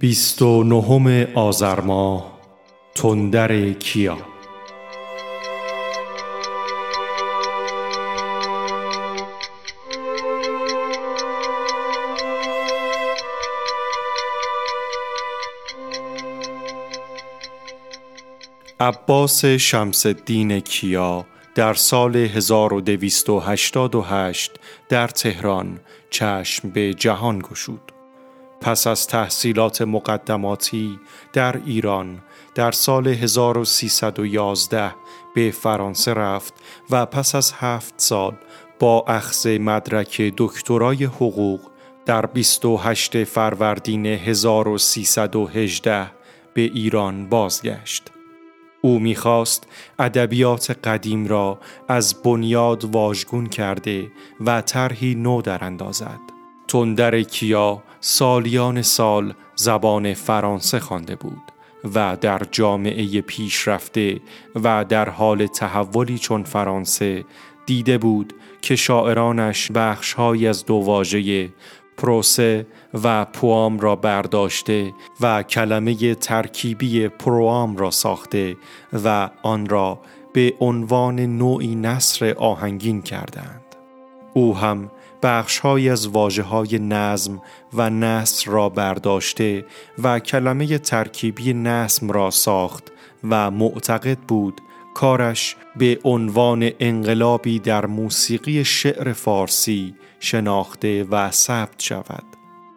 بیست و نهم آذر ماه تندر کیا عباس شمس الدین کیا در سال 1288 در تهران چشم به جهان گشود. پس از تحصیلات مقدماتی در ایران در سال 1311 به فرانسه رفت و پس از هفت سال با اخذ مدرک دکترای حقوق در 28 فروردین 1318 به ایران بازگشت. او می‌خواست ادبیات قدیم را از بنیاد واژگون کرده و طرحی نو در اندازد. تندر کیا سالیان سال زبان فرانسه خوانده بود و در جامعه پیشرفته و در حال تحولی چون فرانسه دیده بود که شاعرانش بخشهایی از دو واژه پروسه و پوام را برداشته و کلمه ترکیبی پروام را ساخته و آن را به عنوان نوعی نصر آهنگین کردند. او هم بخشهایی از واجه های نظم و نصر را برداشته و کلمه ترکیبی نظم را ساخت و معتقد بود کارش به عنوان انقلابی در موسیقی شعر فارسی شناخته و ثبت شود.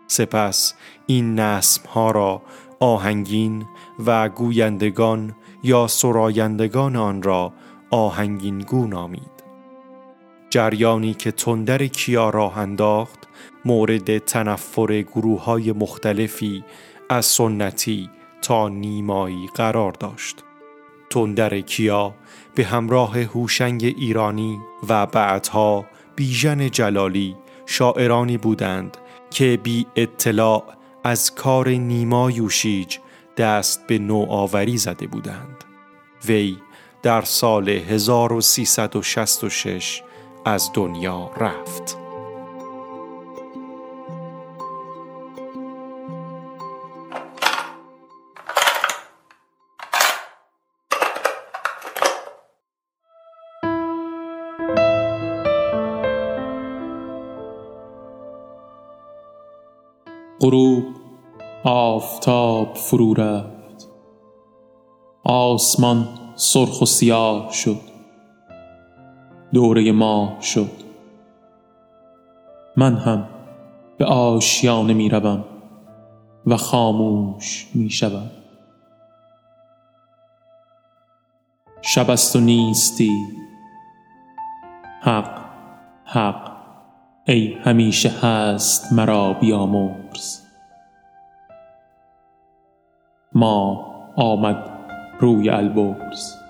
سپس این نسم ها را آهنگین و گویندگان یا سرایندگان آن را آهنگین گو نامید. جریانی که تندر کیا راه انداخت مورد تنفر گروه های مختلفی از سنتی تا نیمایی قرار داشت. تندر کیا به همراه هوشنگ ایرانی و بعدها بیژن جلالی شاعرانی بودند که بی اطلاع از کار نیما یوشیج دست به نوآوری زده بودند. وی در سال 1366 از دنیا رفت. غروب آفتاب فرو رفت آسمان سرخ و سیاه شد. دوره ماه شد. من هم به آشیانه می روم و خاموش می شوم. شب است و نیستی. حق حق. ای همیشه هست مرا بیامرز. ما آمد روی البرز.